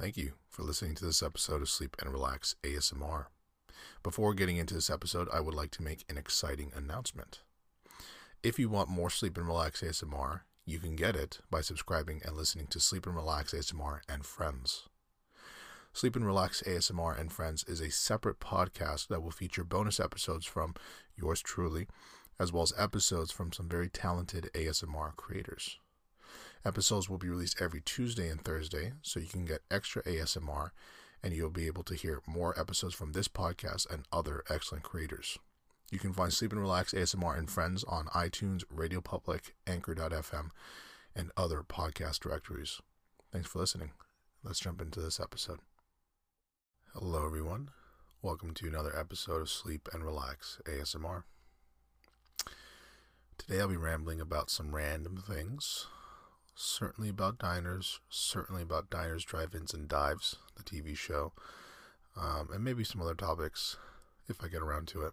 Thank you for listening to this episode of Sleep and Relax ASMR. Before getting into this episode, I would like to make an exciting announcement. If you want more Sleep and Relax ASMR, you can get it by subscribing and listening to Sleep and Relax ASMR and Friends. Sleep and Relax ASMR and Friends is a separate podcast that will feature bonus episodes from yours truly, as well as episodes from some very talented ASMR creators. Episodes will be released every Tuesday and Thursday, so you can get extra ASMR and you'll be able to hear more episodes from this podcast and other excellent creators. You can find Sleep and Relax ASMR and Friends on iTunes, Radio Public, Anchor.fm, and other podcast directories. Thanks for listening. Let's jump into this episode. Hello, everyone. Welcome to another episode of Sleep and Relax ASMR. Today I'll be rambling about some random things certainly about diners, certainly about diners, drive ins, and dives, the TV show, um, and maybe some other topics if I get around to it.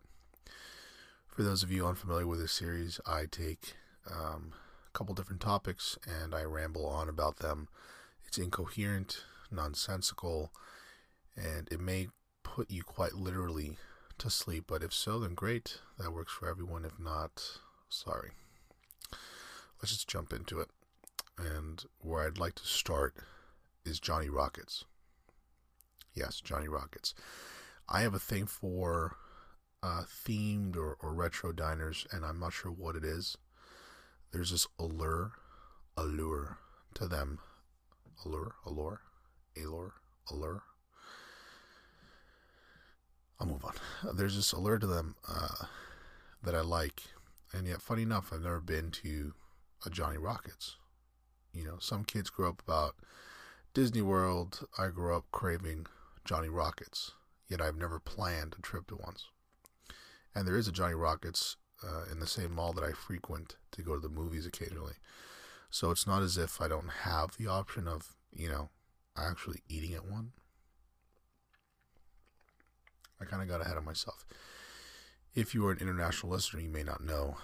For those of you unfamiliar with this series, I take um, a couple different topics and I ramble on about them. It's incoherent, nonsensical, and it may put you quite literally to sleep, but if so, then great. That works for everyone. If not, sorry. Let's just jump into it. And where I'd like to start is Johnny Rockets. Yes, Johnny Rockets. I have a thing for uh, themed or, or retro diners, and I'm not sure what it is. There's this allure, allure to them. Allure, allure, allure, allure. I'll move on. There's this allure to them uh, that I like, and yet, funny enough, I've never been to a Johnny Rockets. You know, some kids grow up about Disney World. I grew up craving Johnny Rockets, yet I've never planned a trip to once. And there is a Johnny Rockets uh, in the same mall that I frequent to go to the movies occasionally. So it's not as if I don't have the option of, you know, actually eating at one. I kind of got ahead of myself. If you are an international listener, you may not know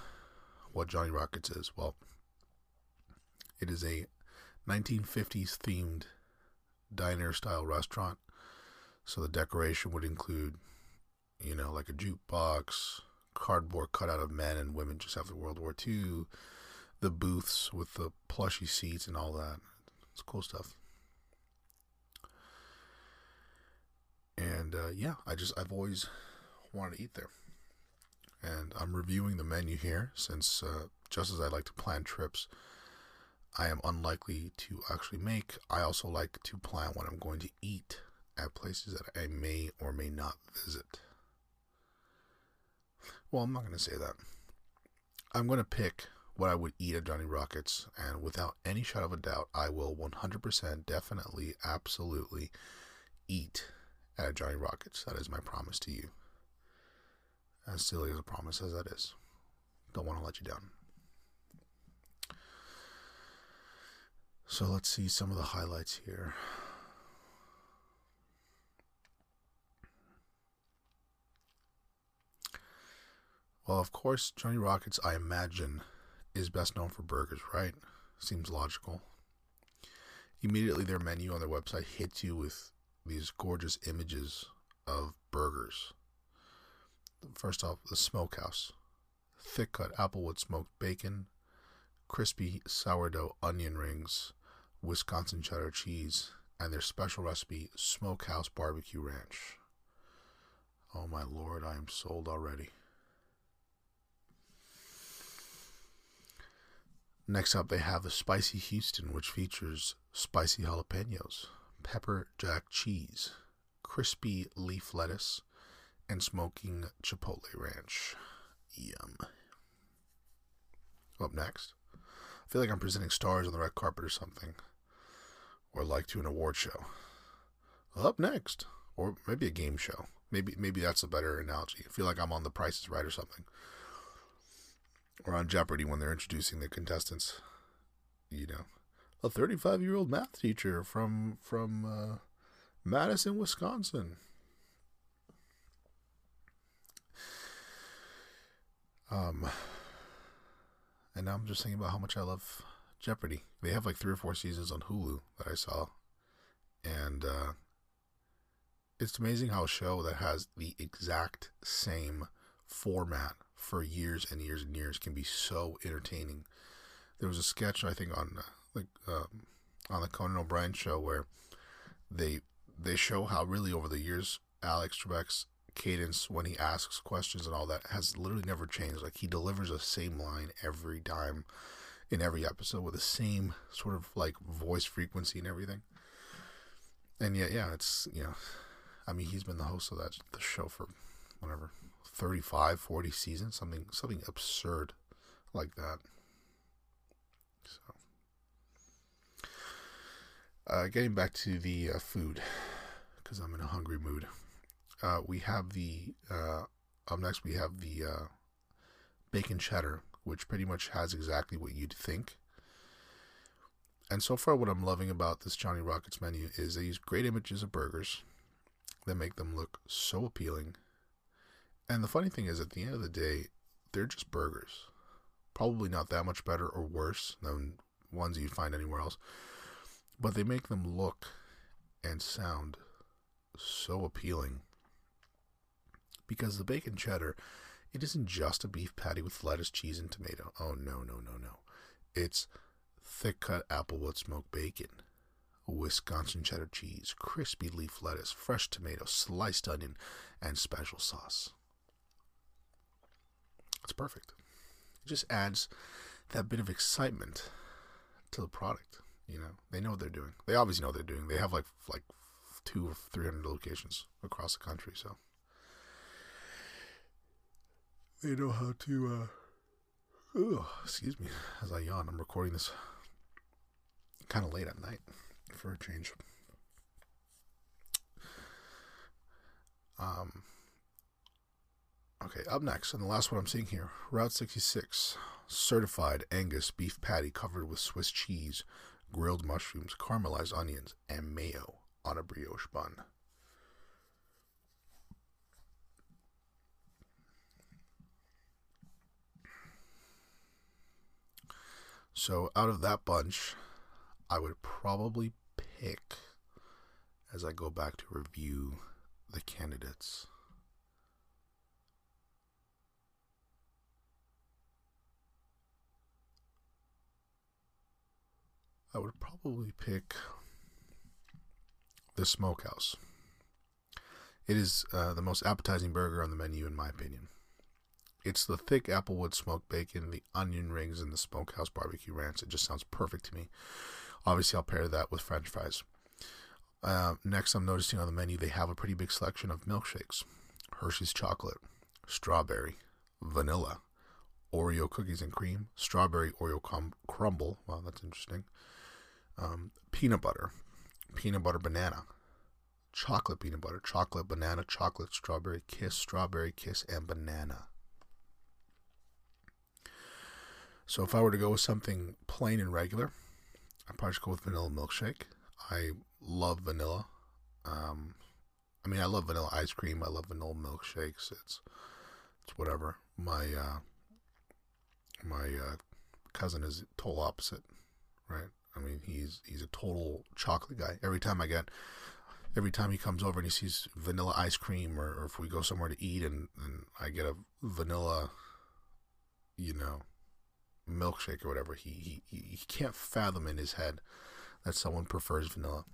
what Johnny Rockets is. Well, it is a 1950s themed diner style restaurant. So the decoration would include, you know, like a jukebox, cardboard cutout of men and women just after World War II, the booths with the plushy seats and all that. It's cool stuff. And uh, yeah, I just I've always wanted to eat there, and I'm reviewing the menu here since uh, just as I like to plan trips, I am unlikely to actually make. I also like to plan what I'm going to eat at places that I may or may not visit. Well, I'm not going to say that. I'm going to pick what I would eat at Johnny Rockets, and without any shadow of a doubt, I will 100% definitely, absolutely eat at Johnny Rockets. That is my promise to you. As silly as a promise as that is. Don't want to let you down. So let's see some of the highlights here. Well, of course, Johnny Rockets, I imagine, is best known for burgers, right? Seems logical. Immediately, their menu on their website hits you with these gorgeous images of burgers. First off, the smokehouse. Thick cut applewood smoked bacon, crispy sourdough onion rings, Wisconsin cheddar cheese, and their special recipe, Smokehouse Barbecue Ranch. Oh my lord, I am sold already. Next up, they have the Spicy Houston, which features spicy jalapenos, pepper jack cheese, crispy leaf lettuce, and smoking chipotle ranch. Yum. Up next, feel like I'm presenting stars on the red carpet or something, or like to an award show. Up next, or maybe a game show. Maybe maybe that's a better analogy. I feel like I'm on The Price is Right or something, or on Jeopardy when they're introducing the contestants. You know, a 35 year old math teacher from from uh, Madison, Wisconsin. Um, and now I'm just thinking about how much I love Jeopardy. They have like three or four seasons on Hulu that I saw, and uh, it's amazing how a show that has the exact same format for years and years and years can be so entertaining. There was a sketch I think on uh, like um, on the Conan O'Brien show where they they show how really over the years Alex Trebek's cadence when he asks questions and all that has literally never changed. Like he delivers the same line every time in every episode with the same sort of like voice frequency and everything. And yet, yeah, it's you know, I mean, he's been the host of that the show for whatever 35, 40 seasons, something something absurd like that. So, uh, getting back to the uh, food, because I'm in a hungry mood. Uh, we have the uh, up next. We have the uh, bacon cheddar, which pretty much has exactly what you'd think. And so far, what I'm loving about this Johnny Rockets menu is they use great images of burgers that make them look so appealing. And the funny thing is, at the end of the day, they're just burgers. Probably not that much better or worse than ones you'd find anywhere else. But they make them look and sound so appealing. Because the bacon cheddar, it isn't just a beef patty with lettuce, cheese, and tomato. Oh, no, no, no, no. It's thick cut applewood smoked bacon, Wisconsin cheddar cheese, crispy leaf lettuce, fresh tomato, sliced onion, and special sauce. It's perfect. It just adds that bit of excitement to the product. You know, they know what they're doing. They obviously know what they're doing. They have like like two or three hundred locations across the country, so they know how to. Uh, ooh, excuse me, as I yawn. I'm recording this kind of late at night for a change. Um. Okay, up next, and the last one I'm seeing here Route 66 certified Angus beef patty covered with Swiss cheese, grilled mushrooms, caramelized onions, and mayo on a brioche bun. So, out of that bunch, I would probably pick, as I go back to review the candidates, I would probably pick the Smokehouse. It is uh, the most appetizing burger on the menu, in my opinion. It's the thick applewood smoked bacon, the onion rings, and the smokehouse barbecue ranch. It just sounds perfect to me. Obviously, I'll pair that with french fries. Uh, next, I'm noticing on the menu they have a pretty big selection of milkshakes Hershey's chocolate, strawberry, vanilla, Oreo cookies and cream, strawberry Oreo crum- crumble. Wow, that's interesting um, peanut butter, peanut butter banana, chocolate peanut butter, chocolate banana, chocolate strawberry kiss, strawberry kiss, and banana. So if I were to go with something plain and regular, I'd probably just go with vanilla milkshake. I love vanilla. Um, I mean, I love vanilla ice cream. I love vanilla milkshakes. It's it's whatever. My uh, my uh, cousin is total opposite, right? I mean, he's he's a total chocolate guy. Every time I get, every time he comes over and he sees vanilla ice cream, or, or if we go somewhere to eat and, and I get a vanilla, you know, milkshake or whatever, he, he he can't fathom in his head that someone prefers vanilla.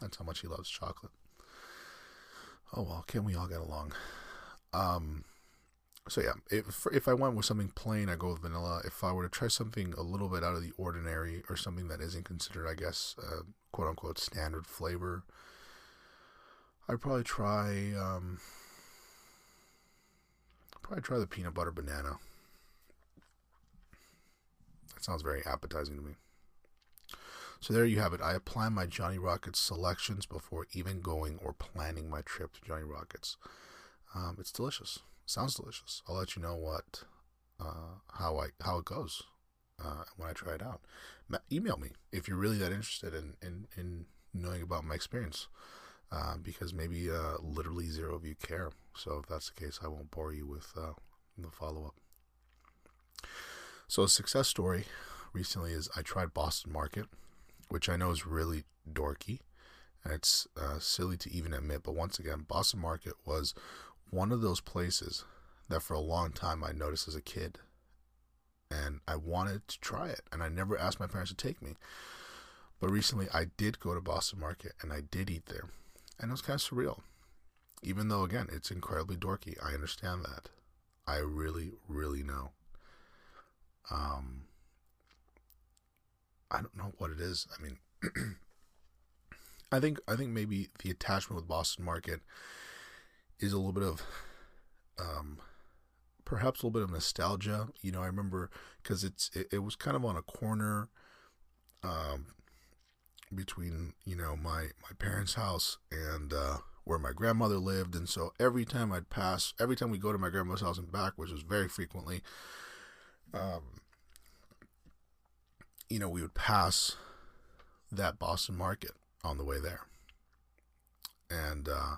That's how much he loves chocolate. Oh well, can we all get along? Um, so yeah, if if I went with something plain, I go with vanilla. If I were to try something a little bit out of the ordinary or something that isn't considered, I guess, uh, quote unquote standard flavor, I'd probably try um, probably try the peanut butter banana. That sounds very appetizing to me. So there you have it. I apply my Johnny Rockets selections before even going or planning my trip to Johnny Rockets. Um, it's delicious. Sounds delicious. I'll let you know what uh, how I how it goes uh, when I try it out. Ma- email me if you're really that interested in in, in knowing about my experience, uh, because maybe uh, literally zero of you care. So if that's the case, I won't bore you with uh, the follow up. So a success story recently is I tried Boston Market, which I know is really dorky, And it's uh, silly to even admit, but once again, Boston Market was one of those places that for a long time I noticed as a kid. And I wanted to try it. And I never asked my parents to take me. But recently I did go to Boston Market and I did eat there. And it was kind of surreal. Even though, again, it's incredibly dorky. I understand that. I really, really know. Um, I don't know what it is. I mean, I think I think maybe the attachment with Boston Market is a little bit of, um, perhaps a little bit of nostalgia. You know, I remember because it's it, it, was kind of on a corner, um, between you know my my parents' house and uh, where my grandmother lived, and so every time I'd pass, every time we go to my grandmother's house and back, which was very frequently, um, you know, we would pass that Boston market on the way there. And uh,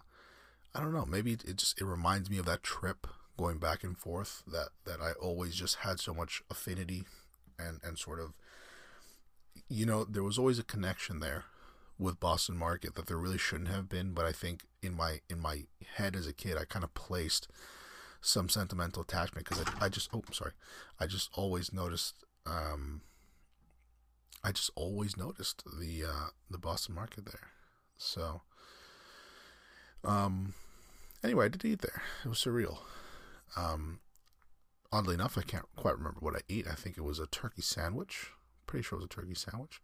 I don't know, maybe it just it reminds me of that trip going back and forth that that I always just had so much affinity and and sort of you know, there was always a connection there with Boston Market that there really shouldn't have been, but I think in my in my head as a kid I kind of placed some sentimental attachment because I, I just oh sorry I just always noticed um, I just always noticed the uh, the Boston market there. So, um, anyway, I did eat there. It was surreal. Um, oddly enough, I can't quite remember what I ate. I think it was a turkey sandwich. Pretty sure it was a turkey sandwich,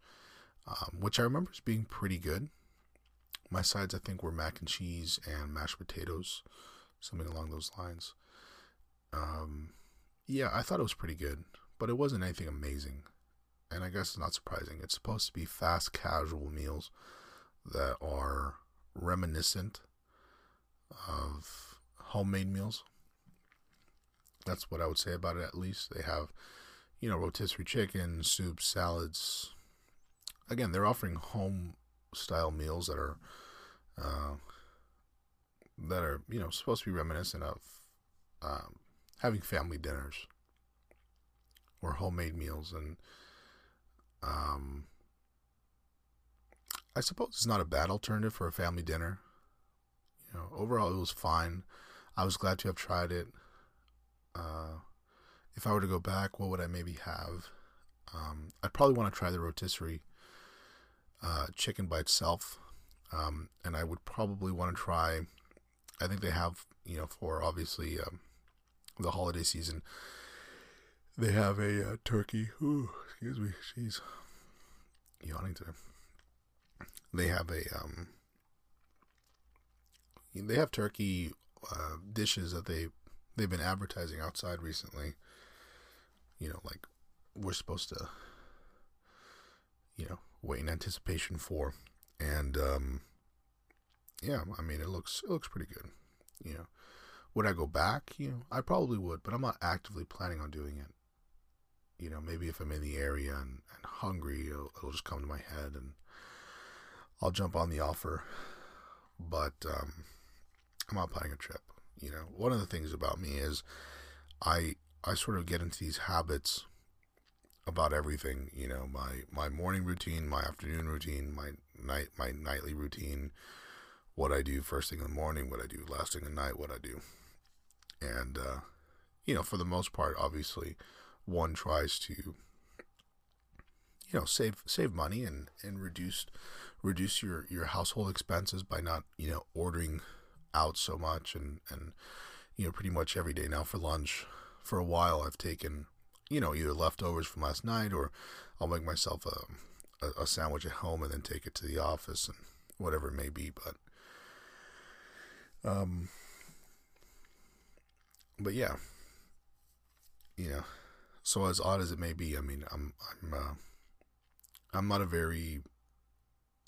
um, which I remember as being pretty good. My sides, I think, were mac and cheese and mashed potatoes, something along those lines. Um, yeah, I thought it was pretty good, but it wasn't anything amazing and I guess it's not surprising. It's supposed to be fast casual meals that are reminiscent of homemade meals. That's what I would say about it, at least. They have, you know, rotisserie chicken, soups, salads. Again, they're offering home style meals that are, uh, that are, you know, supposed to be reminiscent of um, having family dinners or homemade meals. And, um, I suppose it's not a bad alternative for a family dinner. You know, overall it was fine. I was glad to have tried it. Uh, if I were to go back, what would I maybe have? Um, I'd probably want to try the rotisserie uh, chicken by itself, um, and I would probably want to try. I think they have, you know, for obviously um, the holiday season, they have a uh, turkey. Ooh, excuse me, she's yawning today. They have a um, they have turkey uh, dishes that they they've been advertising outside recently. You know, like we're supposed to, you know, wait in anticipation for, and um, yeah, I mean it looks it looks pretty good. You know, would I go back? You know, I probably would, but I'm not actively planning on doing it you know, maybe if I'm in the area and, and hungry, it'll, it'll, just come to my head and I'll jump on the offer. But um, I'm not planning a trip. You know, one of the things about me is I I sort of get into these habits about everything. You know, my my morning routine, my afternoon routine, my night my nightly routine, what I do first thing in the morning, what I do last thing at night, what I do, and uh, you know, for the most part, obviously one tries to you know save save money and and reduce reduce your your household expenses by not you know ordering out so much and and you know pretty much every day. Now for lunch for a while I've taken you know either leftovers from last night or I'll make myself a a, a sandwich at home and then take it to the office and whatever it may be. But um but yeah. You know so as odd as it may be, I mean, I'm I'm uh, I'm not a very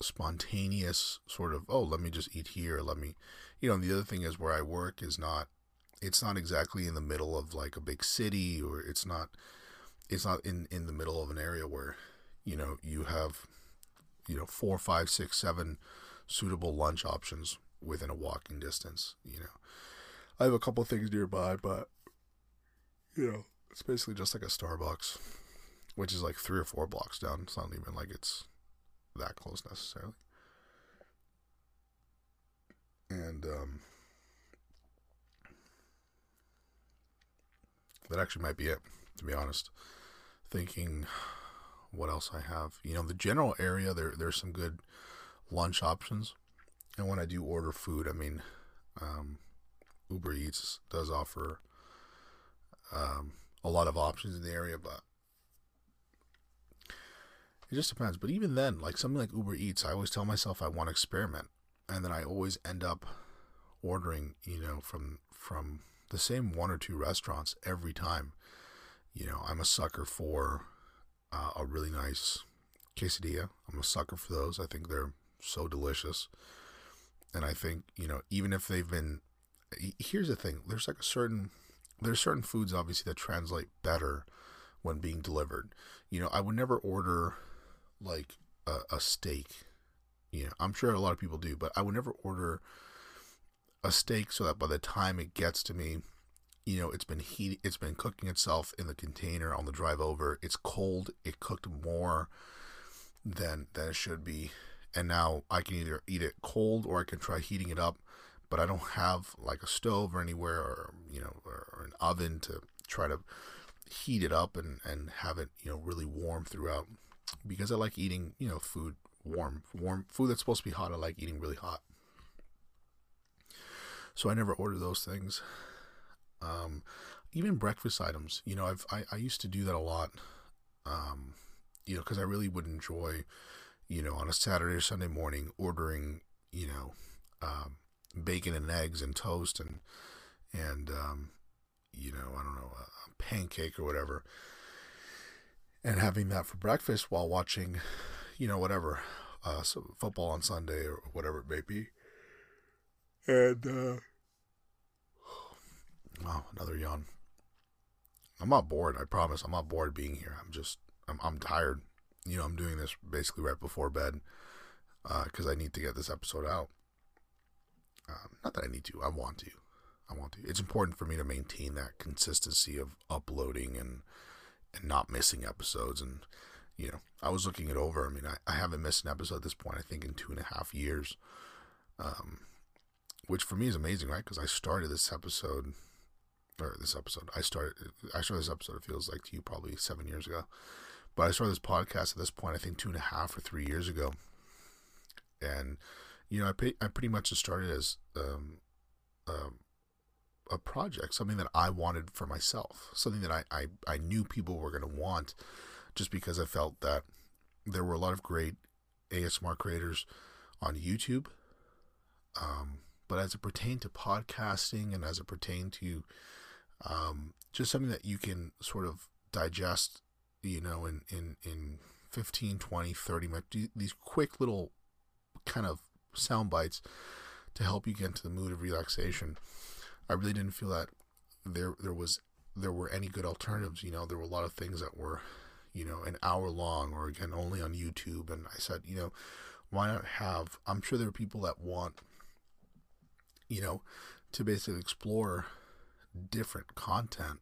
spontaneous sort of oh let me just eat here let me you know the other thing is where i work is not it's not exactly in the middle of like a big city or it's not it's not in in the middle of an area where you know you have you know four five six seven suitable lunch options within a walking distance you know I have a couple things nearby, but you know, it's basically just like a Starbucks, which is like three or four blocks down. It's not even like it's that close necessarily. And um, that actually might be it, to be honest. Thinking what else I have. You know, the general area there there's some good lunch options. And when I do order food, I mean, um, Uber Eats does offer um, a lot of options in the area, but it just depends. But even then, like something like Uber Eats, I always tell myself I want to experiment, and then I always end up ordering, you know, from from the same one or two restaurants every time. You know, I'm a sucker for uh, a really nice quesadilla. I'm a sucker for those. I think they're so delicious. And I think, you know, even if they've been here's the thing, there's like a certain there's certain foods obviously that translate better when being delivered. You know, I would never order like a, a steak. You know, I'm sure a lot of people do, but I would never order a steak so that by the time it gets to me, you know, it's been heat, it's been cooking itself in the container on the drive over. It's cold. It cooked more than than it should be, and now I can either eat it cold or I can try heating it up. But I don't have like a stove or anywhere, or you know, or an oven to try to heat it up and and have it you know really warm throughout because I like eating, you know, food warm, warm food that's supposed to be hot. I like eating really hot. So I never order those things. Um, even breakfast items, you know, I've I, I used to do that a lot. Um, you know, because I really would enjoy, you know, on a Saturday or Sunday morning ordering, you know, um, bacon and eggs and toast and and um, you know, I don't know, a pancake or whatever and having that for breakfast while watching, you know, whatever, uh, so football on Sunday or whatever it may be. And, uh, wow, another yawn. I'm not bored. I promise. I'm not bored being here. I'm just, I'm, I'm tired. You know, I'm doing this basically right before bed because uh, I need to get this episode out. Um, not that I need to. I want to. I want to. It's important for me to maintain that consistency of uploading and and not missing episodes. And, you know, I was looking it over. I mean, I, I haven't missed an episode at this point, I think, in two and a half years. Um, which for me is amazing, right? Because I started this episode, or this episode, I started, I started this episode, it feels like to you probably seven years ago. But I started this podcast at this point, I think two and a half or three years ago. And, you know, I, I pretty much just started as um, um, a project, something that I wanted for myself, something that I, I, I knew people were going to want just because I felt that there were a lot of great ASMR creators on YouTube. Um, but as it pertained to podcasting and as it pertained to um, just something that you can sort of digest, you know, in, in, in 15, 20, 30 minutes, these quick little kind of sound bites to help you get into the mood of relaxation. I really didn't feel that there there was there were any good alternatives. You know, there were a lot of things that were, you know, an hour long or again only on YouTube. And I said, you know, why not have? I'm sure there are people that want, you know, to basically explore different content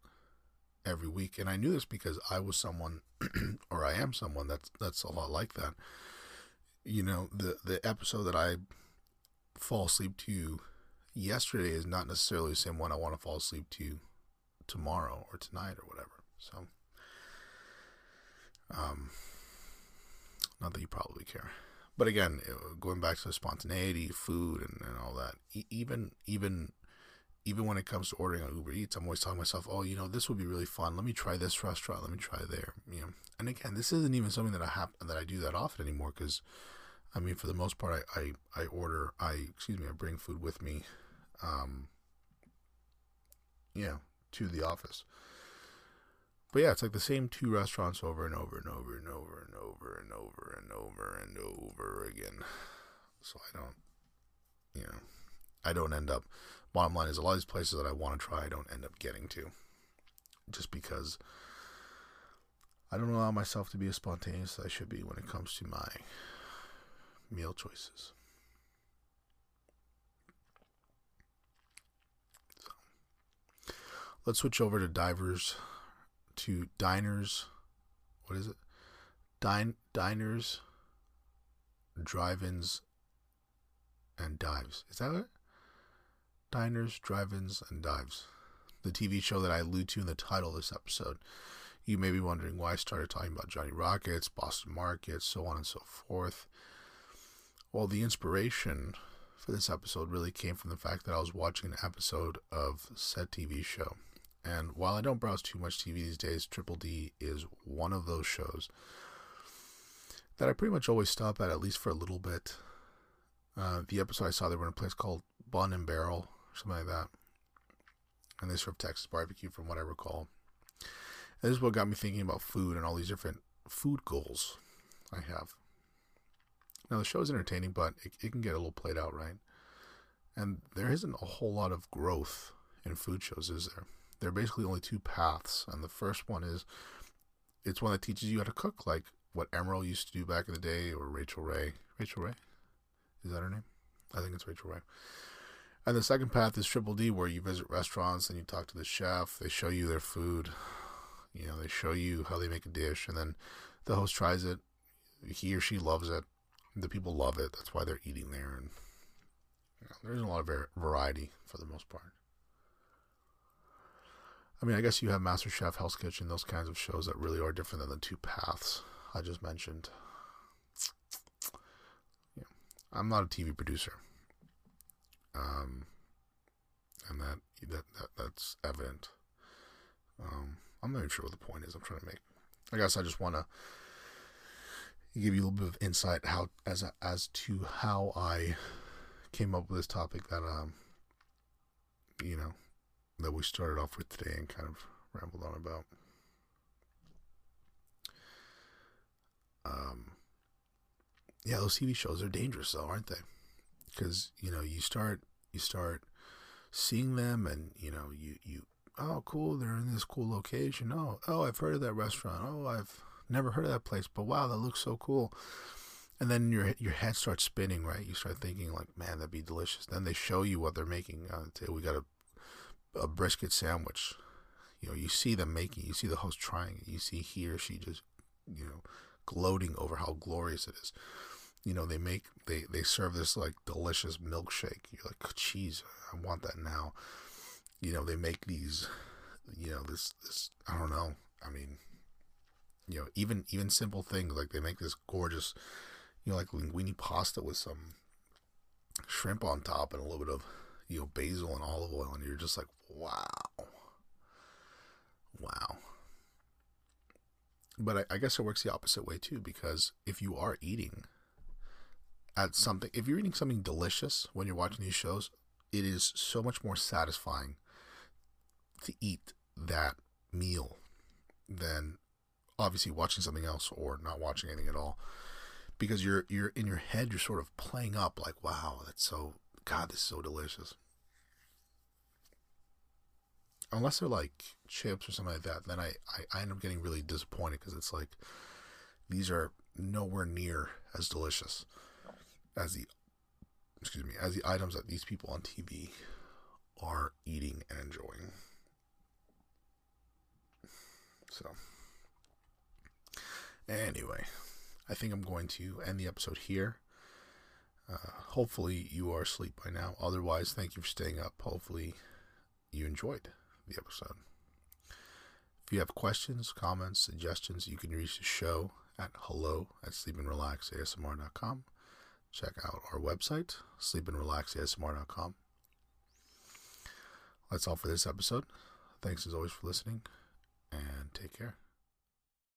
every week. And I knew this because I was someone, or I am someone that's that's a lot like that. You know, the the episode that I fall asleep to yesterday is not necessarily the same one I want to fall asleep to tomorrow or tonight or whatever. So, um, not that you probably care, but again, going back to the spontaneity, food, and, and all that, even even even when it comes to ordering on Uber Eats, I'm always telling myself, oh, you know, this would be really fun. Let me try this restaurant. Let me try there. You know, and again, this isn't even something that I have that I do that often anymore because. I mean, for the most part, I, I, I order, I, excuse me, I bring food with me um, yeah, to the office. But yeah, it's like the same two restaurants over and over and over and over and over and over and over and over again. So I don't, you know, I don't end up. Bottom line is, a lot of these places that I want to try, I don't end up getting to, just because I don't allow myself to be as spontaneous as I should be when it comes to my meal choices. Let's switch over to divers, to diners. What is it? Dine diners, drive-ins, and dives. Is that it? Diners, drive-ins, and dives. the TV show that I allude to in the title of this episode. You may be wondering why I started talking about Johnny Rockets, Boston Market, so on and so forth. Well, the inspiration for this episode really came from the fact that I was watching an episode of said TV show. And while I don't browse too much TV these days, Triple D is one of those shows that I pretty much always stop at at least for a little bit. Uh, the episode I saw, they were in a place called Bun and Barrel, or something like that. And they serve Texas barbecue, from what I recall. And this is what got me thinking about food and all these different food goals I have. Now, the show is entertaining, but it, it can get a little played out, right? And there isn't a whole lot of growth in food shows, is there? There are basically only two paths. And the first one is it's one that teaches you how to cook, like what Emeril used to do back in the day, or Rachael Ray. Rachael Ray? Is that her name? I think it's Rachael Ray. And the second path is Triple D, where you visit restaurants and you talk to the chef. They show you their food. You know, they show you how they make a dish, and then the host tries it. He or she loves it. The people love it. That's why they're eating there, and you know, there's a lot of variety for the most part. I mean, I guess you have Master Chef, Hell's Kitchen, those kinds of shows that really are different than the two paths I just mentioned. Yeah, I'm not a TV producer, um, and that that, that that's evident. Um, I'm not even sure what the point is I'm trying to make. I guess I just want to give you a little bit of insight how as as to how I came up with this topic that um you know that we started off with today and kind of rambled on about. Um, yeah, those TV shows are dangerous though, aren't they? Because you know you start you start seeing them, and you know you you oh cool they're in this cool location. Oh oh I've heard of that restaurant. Oh I've never heard of that place, but wow that looks so cool. And then your your head starts spinning, right? You start thinking like, man, that'd be delicious. Then they show you what they're making. Uh, we got a a brisket sandwich. You know, you see them making, you see the host trying it, you see he or she just, you know, gloating over how glorious it is. You know, they make they they serve this like delicious milkshake. You're like, cheese, I want that now. You know, they make these, you know, this this I don't know. I mean, you know, even even simple things like they make this gorgeous, you know, like linguine pasta with some shrimp on top and a little bit of you know, basil and olive oil, and you're just like, wow. Wow. But I, I guess it works the opposite way too, because if you are eating at something, if you're eating something delicious when you're watching these shows, it is so much more satisfying to eat that meal than obviously watching something else or not watching anything at all because you're you're in your head you're sort of playing up like wow that's so God, this is so delicious. Unless they're like chips or something like that, then I, I, I end up getting really disappointed because it's like these are nowhere near as delicious as the excuse me as the items that these people on TV are eating and enjoying. So anyway, I think I'm going to end the episode here. Uh, hopefully, you are asleep by now. Otherwise, thank you for staying up. Hopefully, you enjoyed the episode. If you have questions, comments, suggestions, you can reach the show at hello at sleepandrelaxasmr.com. Check out our website, sleepandrelaxasmr.com. That's all for this episode. Thanks as always for listening, and take care.